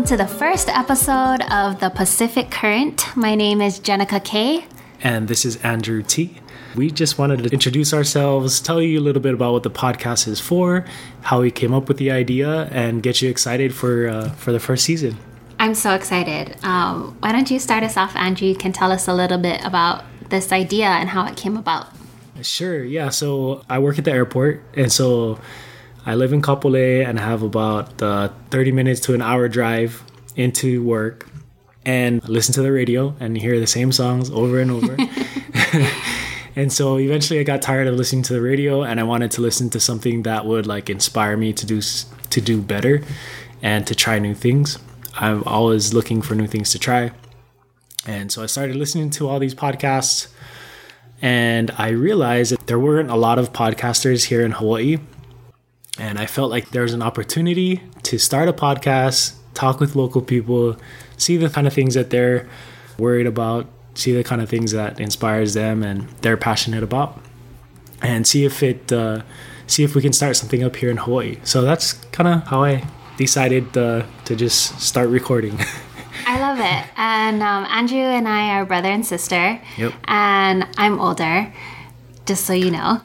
Welcome to the first episode of the Pacific Current. My name is Jeneka Kay. And this is Andrew T. We just wanted to introduce ourselves, tell you a little bit about what the podcast is for, how we came up with the idea, and get you excited for uh, for the first season. I'm so excited. Um, why don't you start us off, Andrew? You can tell us a little bit about this idea and how it came about. Sure. Yeah. So I work at the airport, and so I live in Kapolei and have about uh, 30 minutes to an hour drive into work and listen to the radio and hear the same songs over and over. and so eventually I got tired of listening to the radio and I wanted to listen to something that would like inspire me to do to do better and to try new things. I'm always looking for new things to try. And so I started listening to all these podcasts and I realized that there weren't a lot of podcasters here in Hawaii and I felt like there was an opportunity to start a podcast, talk with local people, see the kind of things that they're worried about, see the kind of things that inspires them and they're passionate about, and see if it uh, see if we can start something up here in Hawaii. So that's kind of how I decided uh, to just start recording. I love it. And um, Andrew and I are brother and sister. Yep. And I'm older just so you know.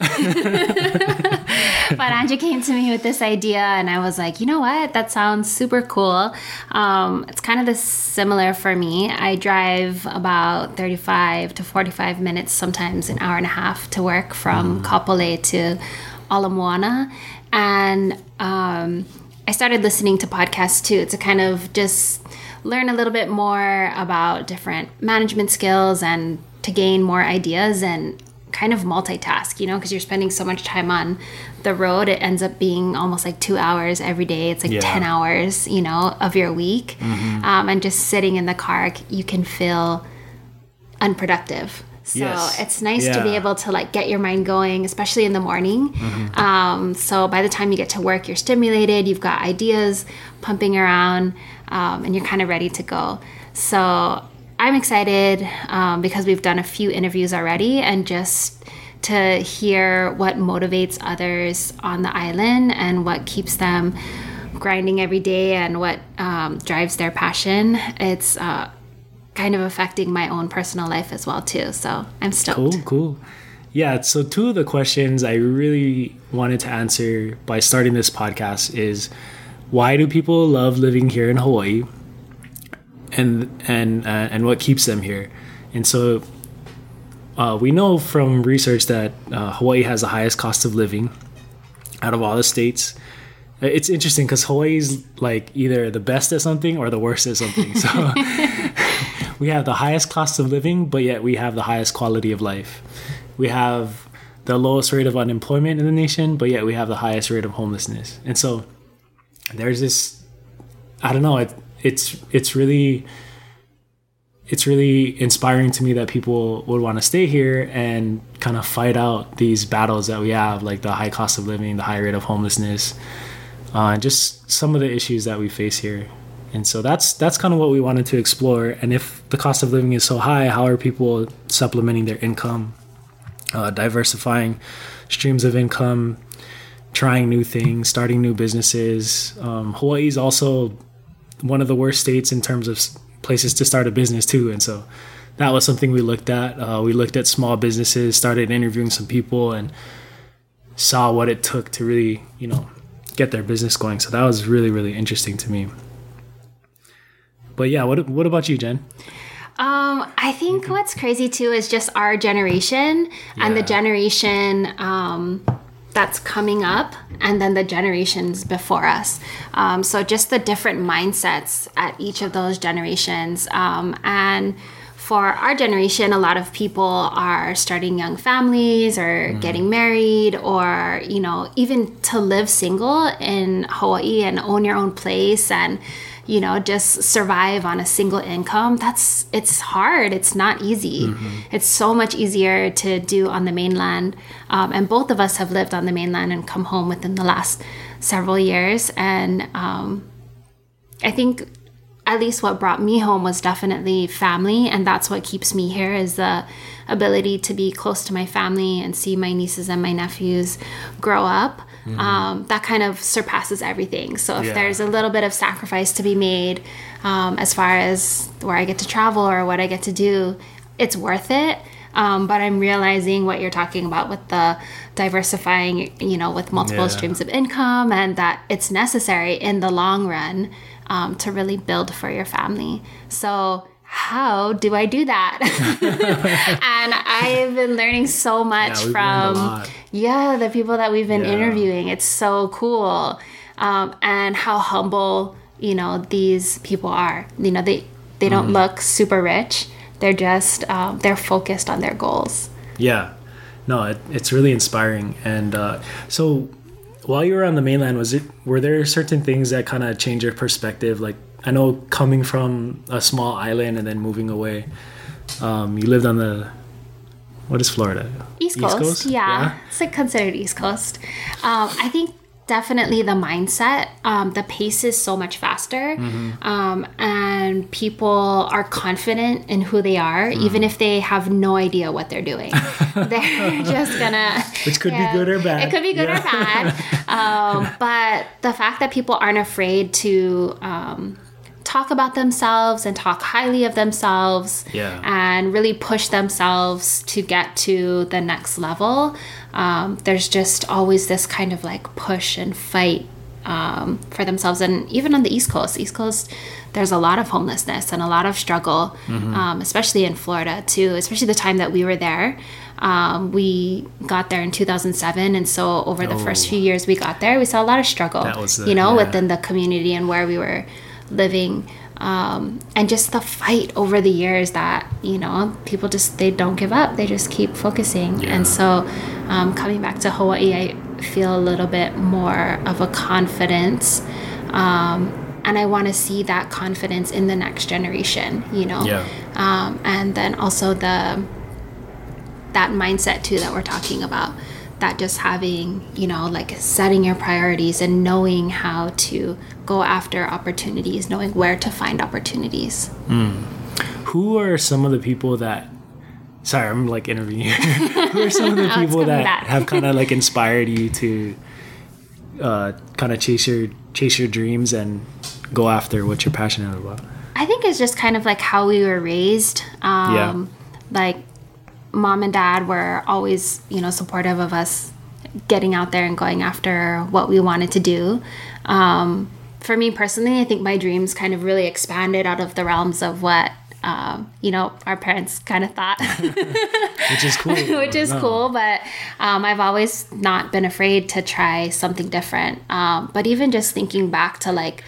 but Andrew came to me with this idea, and I was like, you know what? That sounds super cool. Um, it's kind of this similar for me. I drive about 35 to 45 minutes, sometimes an hour and a half to work from mm. Kapolei to Ala Moana. And um, I started listening to podcasts too to kind of just learn a little bit more about different management skills and to gain more ideas and kind of multitask, you know, because you're spending so much time on the road. It ends up being almost like two hours every day. It's like yeah. 10 hours, you know, of your week. Mm-hmm. Um, and just sitting in the car, you can feel unproductive. So yes. it's nice yeah. to be able to like get your mind going, especially in the morning. Mm-hmm. Um, so by the time you get to work, you're stimulated, you've got ideas pumping around, um, and you're kind of ready to go. So I'm excited um, because we've done a few interviews already and just to hear what motivates others on the island and what keeps them grinding every day and what um, drives their passion. It's uh, kind of affecting my own personal life as well too. So I'm stoked. Cool, cool. Yeah. So two of the questions I really wanted to answer by starting this podcast is why do people love living here in Hawaii? And and uh, and what keeps them here. And so uh, we know from research that uh, Hawaii has the highest cost of living out of all the states. It's interesting because Hawaii is like either the best at something or the worst at something. So we have the highest cost of living, but yet we have the highest quality of life. We have the lowest rate of unemployment in the nation, but yet we have the highest rate of homelessness. And so there's this, I don't know, it, it's it's really it's really inspiring to me that people would want to stay here and kind of fight out these battles that we have, like the high cost of living, the high rate of homelessness, uh, and just some of the issues that we face here. And so that's that's kind of what we wanted to explore. And if the cost of living is so high, how are people supplementing their income, uh, diversifying streams of income, trying new things, starting new businesses? Um, Hawaii is also one of the worst states in terms of places to start a business too. And so that was something we looked at. Uh, we looked at small businesses, started interviewing some people, and saw what it took to really, you know, get their business going. So that was really, really interesting to me. But yeah, what what about you, Jen? Um, I think what's crazy too is just our generation yeah. and the generation um, that's coming up and then the generations before us. Um, so just the different mindsets at each of those generations. Um, and for our generation, a lot of people are starting young families or mm. getting married or, you know, even to live single in Hawaii and own your own place and you know just survive on a single income that's it's hard. It's not easy. Mm-hmm. it's so much easier to do on the mainland. Um, and both of us have lived on the mainland and come home within the last several years. And um, i think at least what brought me home was definitely family. And that's what keeps me here is the ability to be close to my family and see my nieces and my nephews grow up um, that kind of surpasses everything. So if Yeah. there's a little bit of sacrifice to be made um, as far as where I get to travel or what I get to do, it's worth it. Um, but I'm realizing what you're talking about with the diversifying, you know, with multiple Yeah. streams of income, and that it's necessary in the long run um, to really build for your family. So, how do I do that? and I've been learning so much Yeah, we've learned a from yeah the people that we've been Yeah. interviewing. It's so cool, um, and how humble you know these people are. You know they they don't look super rich. They're just um, they're focused on their goals. Yeah, no, it, it's really inspiring. And uh, so, while you were on the mainland, was it were there certain things that kind of changed your perspective? Like I know coming from a small island and then moving away, um, you lived on the what is Florida? East Coast, yeah. It's like considered East Coast. Um, I think definitely the mindset, um, the pace is so much faster, um, and people are confident in who they are, even if they have no idea what they're doing. they're just gonna. Which could be good or bad. It could be good Yeah. or bad. Um, but the fact that people aren't afraid to. Talk about themselves and talk highly of themselves Yeah. and really push themselves to get to the next level. Um, there's just always this kind of like push and fight um, for themselves. And even on the East Coast, East Coast, there's a lot of homelessness and a lot of struggle, um, especially in Florida too, especially the time that we were there. Um, we got there in 2007, and so over the first Oh. few years we got there, we saw a lot of struggle, the- you know, yeah. within the community and where we were living um, and just the fight over the years that you know people just they don't give up they just keep focusing Yeah. and so um, coming back to hawaii i feel a little bit more of a confidence um, and i want to see that confidence in the next generation you know Yeah. um, and then also the that mindset too that we're talking about that just having you know like setting your priorities and knowing how to go after opportunities knowing where to find opportunities Who are some of the people that? Sorry, I'm like interviewing you. Who are some of the people that back. have kind of like inspired you to uh, kind of chase your chase your dreams and go after what you're passionate about? i think it's just kind of like how we were raised um, Yeah. like mom and dad were always you know supportive of us getting out there and going after what we wanted to do um, for me personally i think my dreams kind of really expanded out of the realms of what um, you know our parents kind of thought Which is cool. which is No. cool. But um, I've always not been afraid to try something different. Um, but even just thinking back to like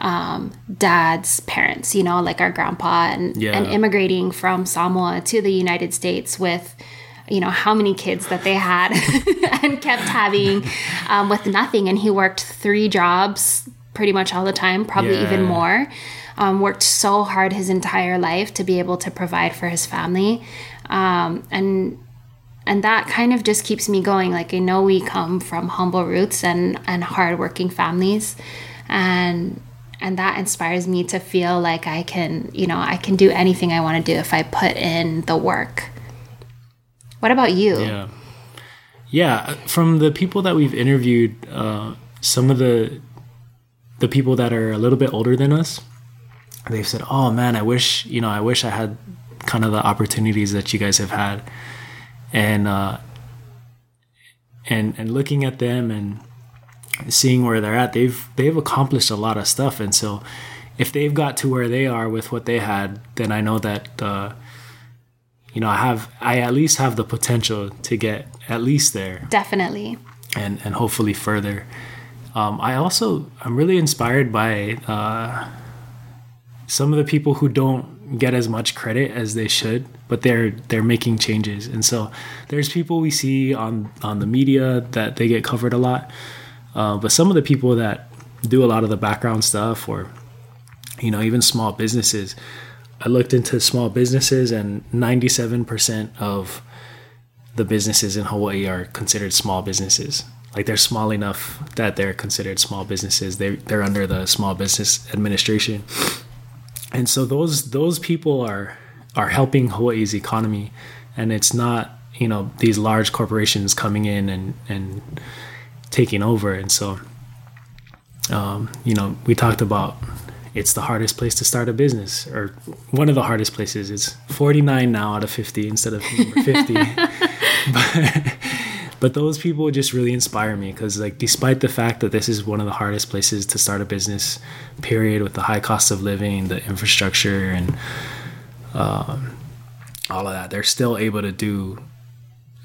um, dad's parents, you know, like our grandpa, and, Yeah. and immigrating from Samoa to the United States with. You know how many kids that they had and kept having um, with nothing, and he worked three jobs pretty much all the time, probably even more. Um, worked so hard his entire life to be able to provide for his family, um, and and that kind of just keeps me going. Like I know we come from humble roots and and hardworking families, and and that inspires me to feel like I can, you know, I can do anything I want to do if I put in the work. What about you? Yeah. Yeah, from the people that we've interviewed, uh, some of the the people that are a little bit older than us, they've said, "Oh man, I wish you know, I wish I had kind of the opportunities that you guys have had," and uh, and and looking at them and seeing where they're at, they've they've accomplished a lot of stuff, and so if they've got to where they are with what they had, then I know that. Uh, you know, I have I at least have the potential to get at least there Definitely. and and hopefully further. Um, I also I'm really inspired by uh, some of the people who don't get as much credit as they should, but they're they're making changes. And so there's people we see on on the media that they get covered a lot, uh, but some of the people that do a lot of the background stuff or you know even small businesses. I looked into small businesses, and 97% of the businesses in Hawaii are considered small businesses. Like they're small enough that they're considered small businesses. They they're under the Small Business Administration, and so those those people are are helping Hawaii's economy, and it's not you know these large corporations coming in and and taking over. And so, um, you know, we talked about it's the hardest place to start a business, or one of the hardest places. It's 49 now out of 50 instead of 50. but, but those people just really inspire me because, like, despite the fact that this is one of the hardest places to start a business, period, with the high cost of living, the infrastructure, and um, all of that, they're still able to do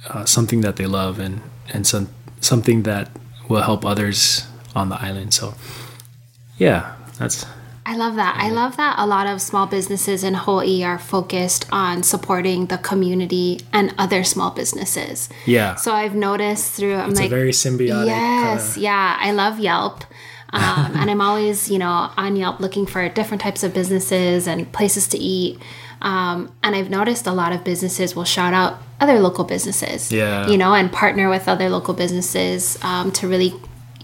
uh, something that they love and and some something that will help others on the island. So, yeah, that's I love that. I love that a lot of small businesses in Hawaii are focused on supporting the community and other small businesses. yeah. So I've noticed through I'm it's like a very symbiotic. Yes, kinda- yeah. I love Yelp. Um, and I'm always, you know, on Yelp looking for different types of businesses and places to eat. Um, and I've noticed a lot of businesses will shout out other local businesses, Yeah. you know, and partner with other local businesses um, to really,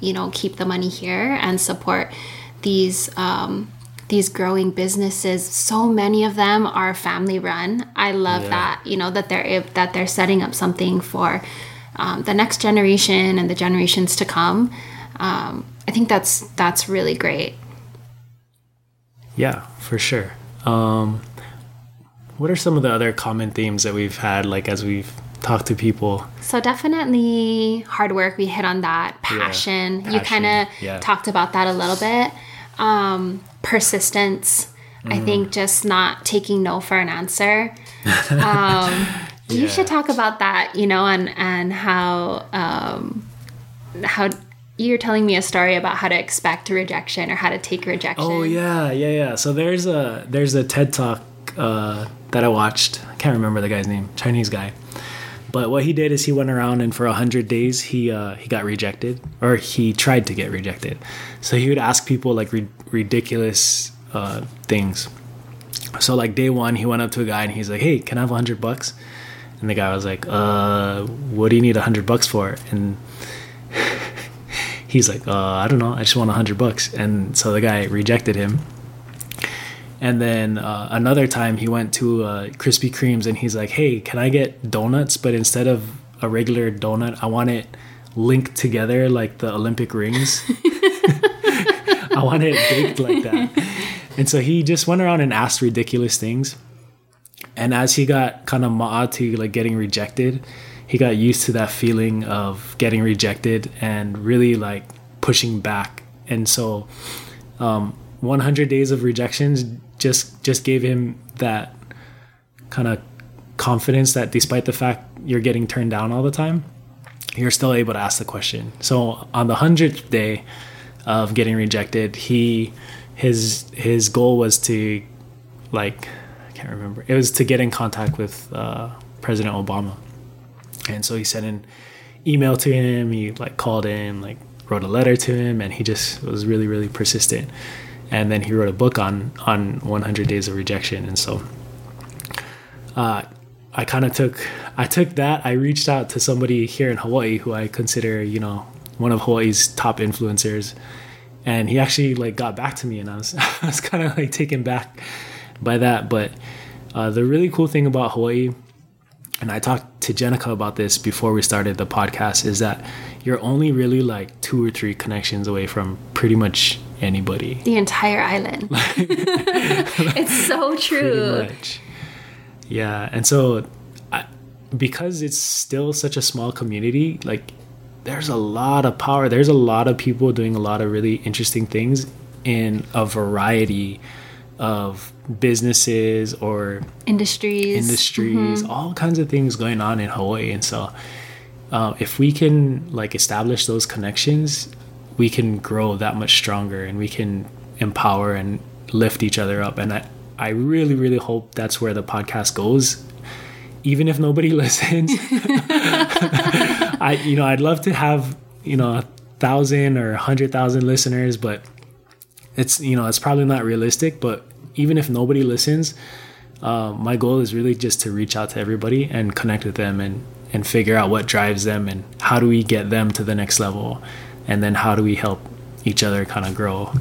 you know, keep the money here and support these um, these growing businesses. So many of them are family run. I love Yeah. that, you know, that they're that they're setting up something for um, the next generation and the generations to come. Um, I think that's that's really great. Yeah, for sure. Um, what are some of the other common themes that we've had, like as we've talked to people? So definitely hard work. We hit on that passion. You passion, kind of yeah. talked about that a little bit. Um, persistence. I Mm. think just not taking no for an answer. Um, You should talk about that. You know, and and how um, how you're telling me a story about how to expect rejection or how to take rejection. Oh yeah, yeah, yeah. So there's a there's a TED talk uh, that I watched. I can't remember the guy's name, Chinese guy. But what he did is he went around and for hundred days he uh, he got rejected or he tried to get rejected. So he would ask people like ri- ridiculous uh, things. So like day one, he went up to a guy and he's like, "Hey, can I have hundred bucks?" And the guy was like, "Uh, what do you need hundred bucks for?" And he's like, uh, I don't know, I just want hundred bucks. And so the guy rejected him. And then uh, another time he went to uh, Krispy Kreme's and he's like, hey, can I get donuts? But instead of a regular donut, I want it linked together like the Olympic rings. I want it baked like that. And so he just went around and asked ridiculous things. And as he got kind of ma'a to like getting rejected, he got used to that feeling of getting rejected and really like pushing back. And so, um, 100 days of rejections just just gave him that kind of confidence that despite the fact you're getting turned down all the time, you're still able to ask the question. So on the hundredth day of getting rejected, he his his goal was to like I can't remember. It was to get in contact with uh, President Obama, and so he sent an email to him. He like called him, like wrote a letter to him, and he just was really really persistent. And then he wrote a book on on 100 days of rejection, and so uh, I kind of took I took that. I reached out to somebody here in Hawaii who I consider you know one of Hawaii's top influencers, and he actually like got back to me, and I was I was kind of like taken back by that. But uh, the really cool thing about Hawaii, and I talked to Jeneka about this before we started the podcast, is that you're only really like two or three connections away from pretty much anybody. The entire island. it's so true. Yeah, and so I, because it's still such a small community, like there's a lot of power. There's a lot of people doing a lot of really interesting things in a variety of businesses or Industries. industries, all kinds of things going on in Hawaii. And so, uh, if we can like establish those connections, we can grow that much stronger, and we can empower and lift each other up. And I, I really, really hope that's where the podcast goes. Even if nobody listens, I, you know, I'd love to have you know a thousand or a hundred thousand listeners, but it's you know it's probably not realistic. But even if nobody listens, uh, my goal is really just to reach out to everybody and connect with them and and figure out what drives them and how do we get them to the next level and then how do we help each other kind of grow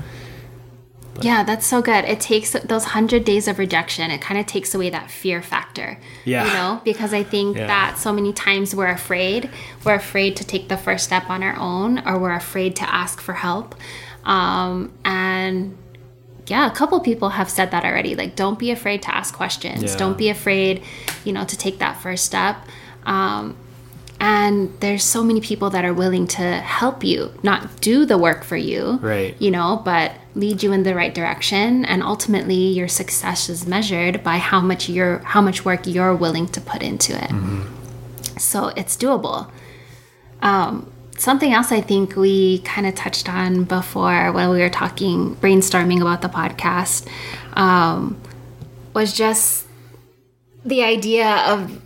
But Yeah, that's so good. It takes those 100 days of rejection, it kind of takes away that fear factor. Yeah. You know, because I think Yeah. that so many times we're afraid. We're afraid to take the first step on our own, or we're afraid to ask for help. Um, and yeah, a couple people have said that already. Like, don't be afraid to ask questions. Yeah. Don't be afraid, you know, to take that first step. Um, and there's so many people that are willing to help you, not do the work for you, Right. You know, but lead you in the right direction. And ultimately, your success is measured by how much you're, how much work you're willing to put into it. So it's doable. Um, something else I think we kind of touched on before when we were talking, brainstorming about the podcast, um, was just the idea of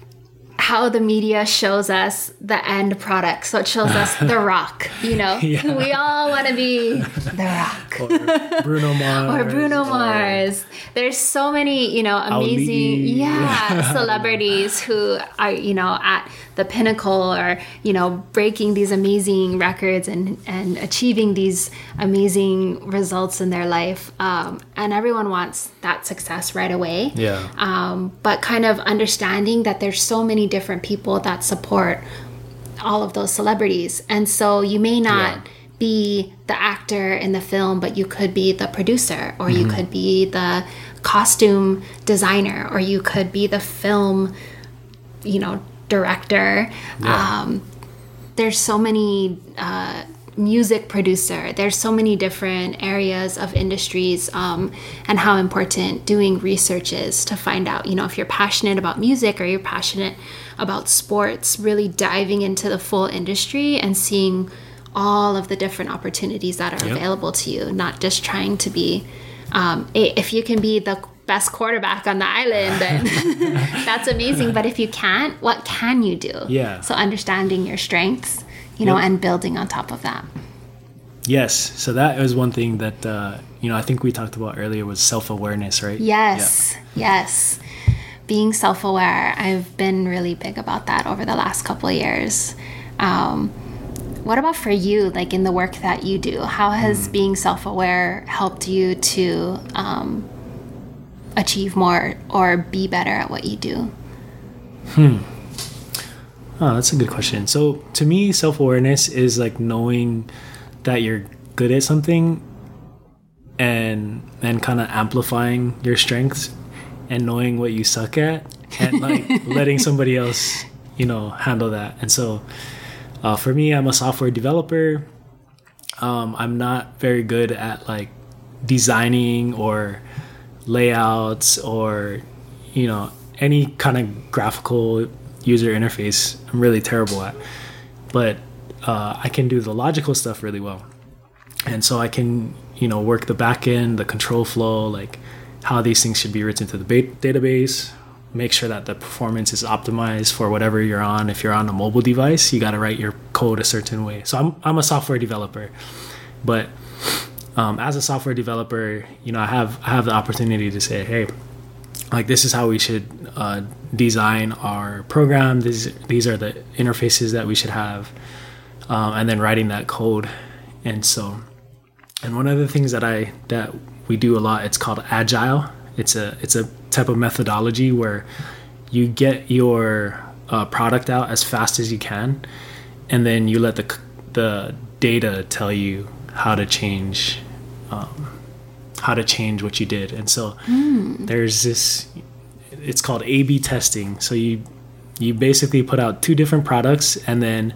how the media shows us the end product. So it shows us The Rock, you know? Yeah. We all want to be The Rock or Bruno Mars or Bruno Mars. There's so many, you know, amazing, yeah, celebrities who are, you know, at the pinnacle or, you know, breaking these amazing records and and achieving these amazing results in their life. Um, and everyone wants that success right away. Yeah. Um, but kind of understanding that there's so many different people that support all of those celebrities. And so you may not Yeah. be the actor in the film, but you could be the producer, or you could be the costume designer, or you could be the film, you know, director. Um, there's so many uh, music producer there's so many different areas of industries um, and how important doing research is to find out you know if you're passionate about music or you're passionate about sports really diving into the full industry and seeing all of the different opportunities that are Yep. available to you not just trying to be um, if you can be the best quarterback on the island then that's amazing but if you can't what can you do Yeah. so understanding your strengths you know Yep. and building on top of that. Yes. So that was one thing that uh, you know I think we talked about earlier was self awareness, right? yes. Yes. Being self-aware. I've been really big about that over the last couple of years. Um, what about for you like in the work that you do? How has being self-aware helped you to um, achieve more or be better at what you do Oh, that's a good question. So to me, self awareness is like knowing that you're good at something and then kind of amplifying your strengths and knowing what you suck at and like letting somebody else, you know, handle that. And so uh, for me, I'm a software developer. Um, I'm not very good at like designing or layouts or you know any kind of graphical user interface i'm really terrible at but uh, i can do the logical stuff really well. And so i can you know work the back end the control flow like how these things should be written to the ba- database make sure that the performance is optimized for whatever you're on. If you're on a mobile device you got to write your code a certain way. So i'm, I'm a software developer but um, as a software developer, you know, I have I have the opportunity to say, hey, like this is how we should uh, design our program. These these are the interfaces that we should have, um, and then writing that code. And so, and one of the things that I that we do a lot, it's called agile. It's a it's a type of methodology where you get your uh, product out as fast as you can, and then you let the the data tell you how to change um, how to change what you did. And so there's this it's called A/B testing. So you you basically put out two different products and then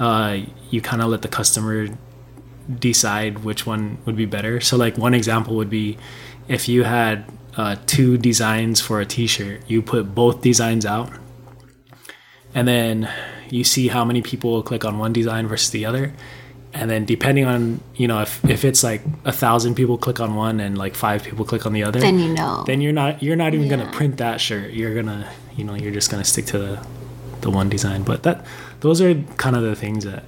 uh, you kind of let the customer decide which one would be better. So like one example would be if you had uh, two designs for a T-shirt, you put both designs out, and then you see how many people click on one design versus the other. And then depending on you know if, if it's like a thousand people click on one and like five people click on the other, then you know then you're not you're not even Yeah. gonna print that shirt. You're gonna you know you're just gonna stick to the the one design. But that those are kind of the things that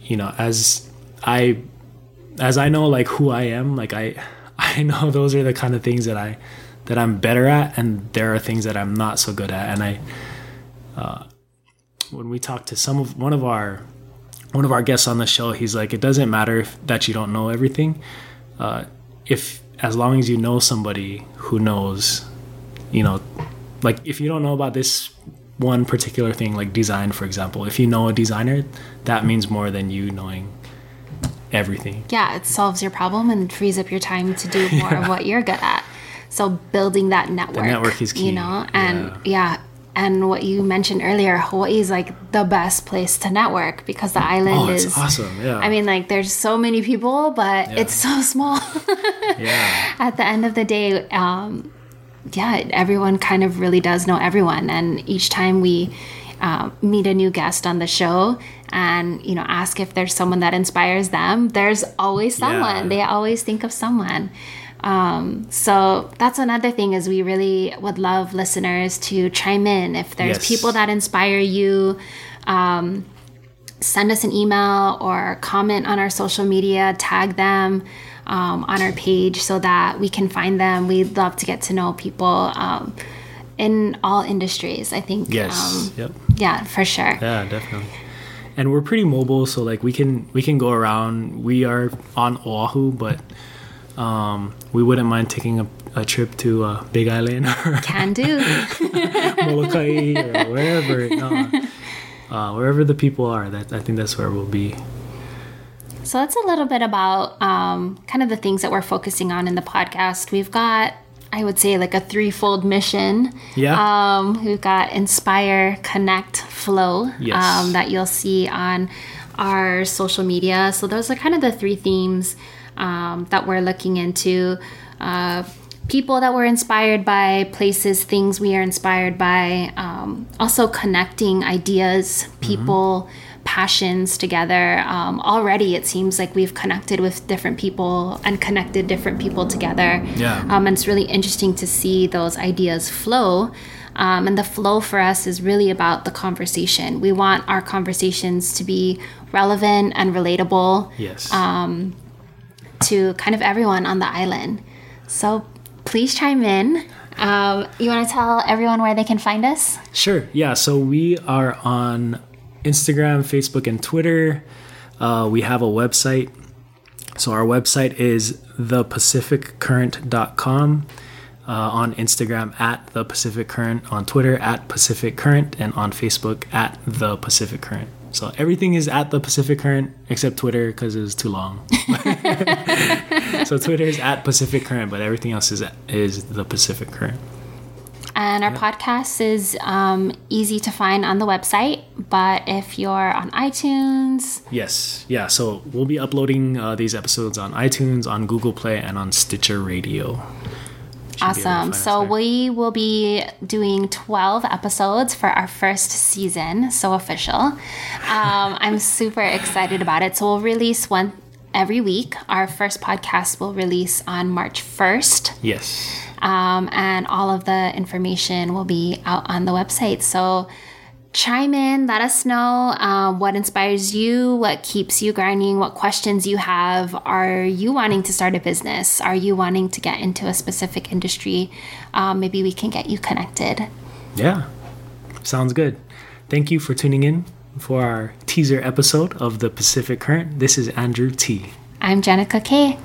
you know as I as I know like who I am, like I I know those are the kind of things that I that I'm better at, and there are things that I'm not so good at. And I uh, when we talk to some of one of our one of our guests on the show, he's like, it doesn't matter if, that you don't know everything. Uh, if as long as you know somebody who knows, you know, like if you don't know about this one particular thing, like design, for example, if you know a designer, that means more than you knowing everything. Yeah, it solves your problem and frees up your time to do more of what you're good at. So building that network, the network is key. You know, and yeah. And what you mentioned earlier, Hawaii is like the best place to network because the island Oh, it's is awesome. Yeah. I mean, like there's so many people, but Yeah. it's so small. yeah. At the end of the day, um, yeah, everyone kind of really does know everyone, and each time we uh, meet a new guest on the show and you know ask if there's someone that inspires them, there's always someone. Yeah. They always think of someone. Um, so that's another thing is we really would love listeners to chime in if there's Yes. people that inspire you. Um, send us an email or comment on our social media, tag them um, on our page so that we can find them. We'd love to get to know people um, in all industries. I think. Yes. Um, yep. yeah, for sure. Yeah, definitely. And we're pretty mobile, so like we can we can go around. We are on Oahu, but um, we wouldn't mind taking a, a trip to uh, Big Island or Can do. Molokai or wherever. No, uh, wherever the people are, that I think that's where we'll be. So that's a little bit about um, kind of the things that we're focusing on in the podcast. We've got, I would say, like a threefold mission. Yeah. Um, we've got inspire, connect, flow Yes. um, that you'll see on our social media. So those are kind of the three themes um, that we're looking into. Uh, people that we're inspired by, places, things we are inspired by. Um, also connecting ideas, people. Passions together. Um, already, it seems like we've connected with different people and connected different people together. Yeah. Um, and it's really interesting to see those ideas flow. Um, and the flow for us is really about the conversation. We want our conversations to be relevant and relatable Yes. To kind of everyone on the island. So please chime in. Um, you want to tell everyone where they can find us? Sure. Yeah. So we are on Instagram, Facebook, and Twitter. Uh, we have a website. So our website is thepacificcurrent.com. Uh, on Instagram at the Pacific Current, on Twitter at Pacific Current, and on Facebook at the Pacific Current. So everything is at the Pacific Current except Twitter because it was too long. so Twitter is at Pacific Current, but everything else is is the Pacific Current. And our podcast is um, easy to find on the website. But if you're on iTunes, Yes, yeah. So we'll be uploading uh, these episodes on iTunes, on Google Play, and on Stitcher Radio. Should be able to Awesome. So there. we will be doing 12 episodes for our first season, so official. Um, I'm super excited about it. So we'll release one every week. Our first podcast will release on March 1st. yes, Um, and all of the information will be out on the website. So chime in, let us know um, what inspires you, what keeps you grinding, what questions you have. Are you wanting to start a business? Are you wanting to get into a specific industry? Um, maybe we can get you connected. yeah, sounds good. Thank you for tuning in for our teaser episode of the Pacific Current. This is Andrew T. I'm Jeneka Kay.